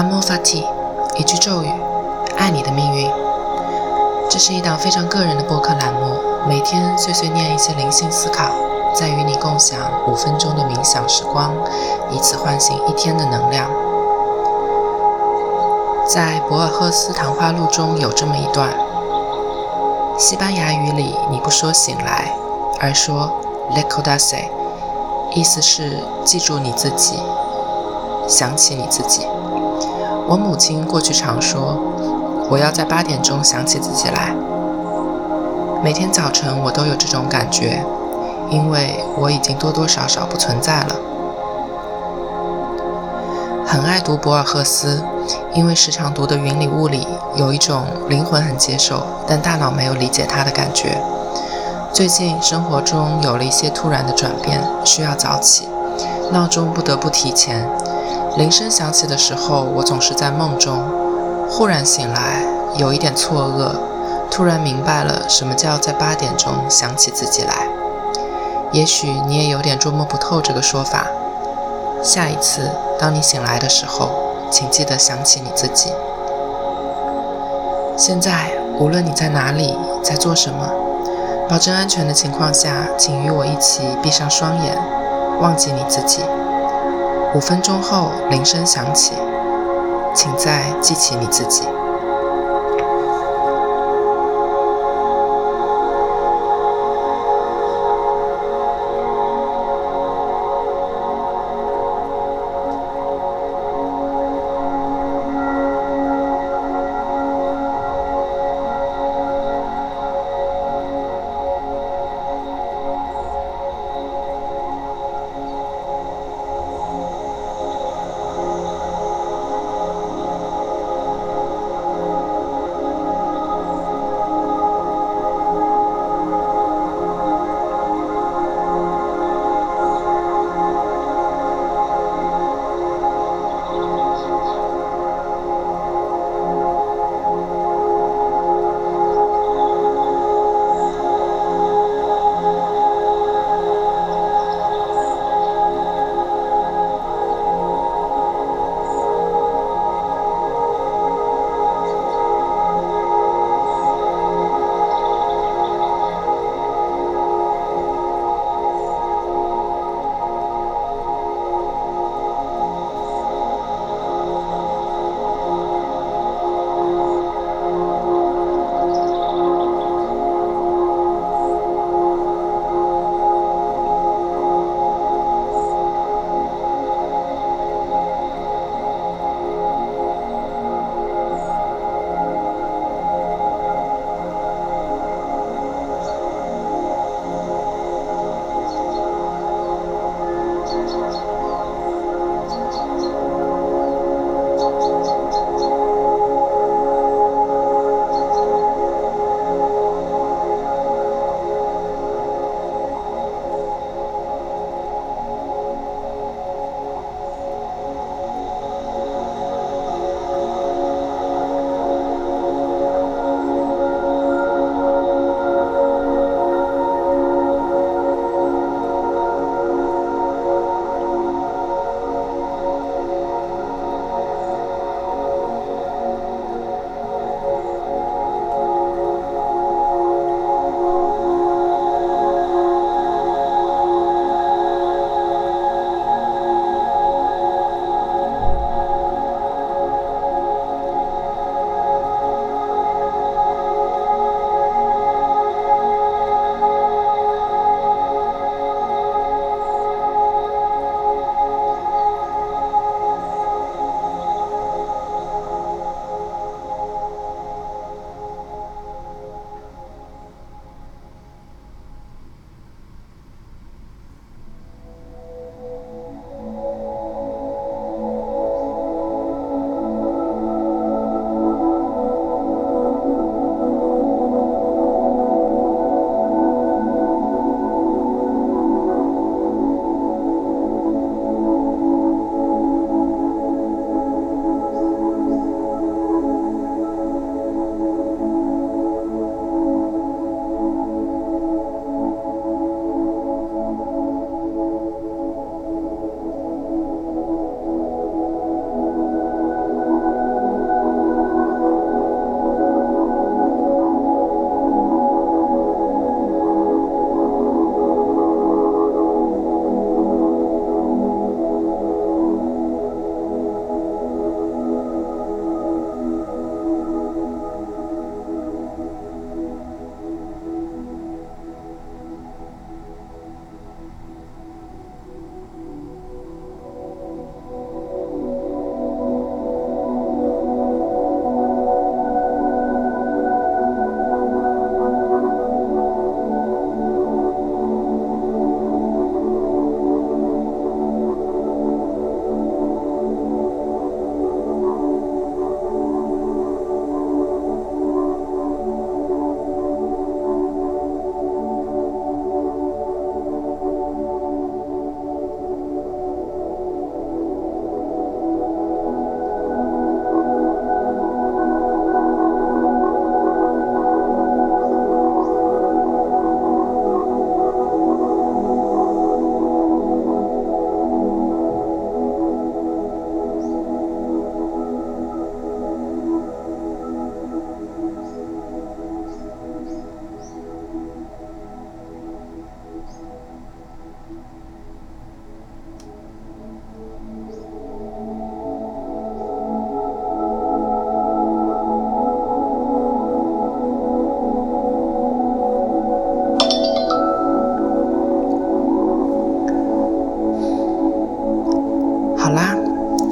阿莫法提，一句咒语，爱你的命运。这是一档非常个人的播客栏目，每天碎碎念一些灵性思考，再与你共享五分钟的冥想时光，以此唤醒一天的能量。在博尔赫斯谈话录中有这么一段：西班牙语里你不说醒来，而说 “recordase”，意思是记住你自己。想起你自己。我母亲过去常说：“我要在八点钟想起自己来。”每天早晨我都有这种感觉，因为我已经多多少少不存在了。很爱读博尔赫斯，因为时常读的《云里雾里》有一种灵魂很接受，但大脑没有理解他的感觉。最近生活中有了一些突然的转变，需要早起，闹钟不得不提前。铃声响起的时候，我总是在梦中，忽然醒来，有一点错愕，突然明白了什么叫在八点钟想起自己来。也许你也有点捉摸不透这个说法。下一次当你醒来的时候，请记得想起你自己。现在无论你在哪里，在做什么，保证安全的情况下，请与我一起闭上双眼，忘记你自己。五分钟后，铃声响起，请再记起你自己。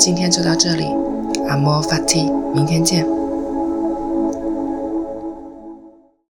今天就到这里，阿莫法蒂，明天见。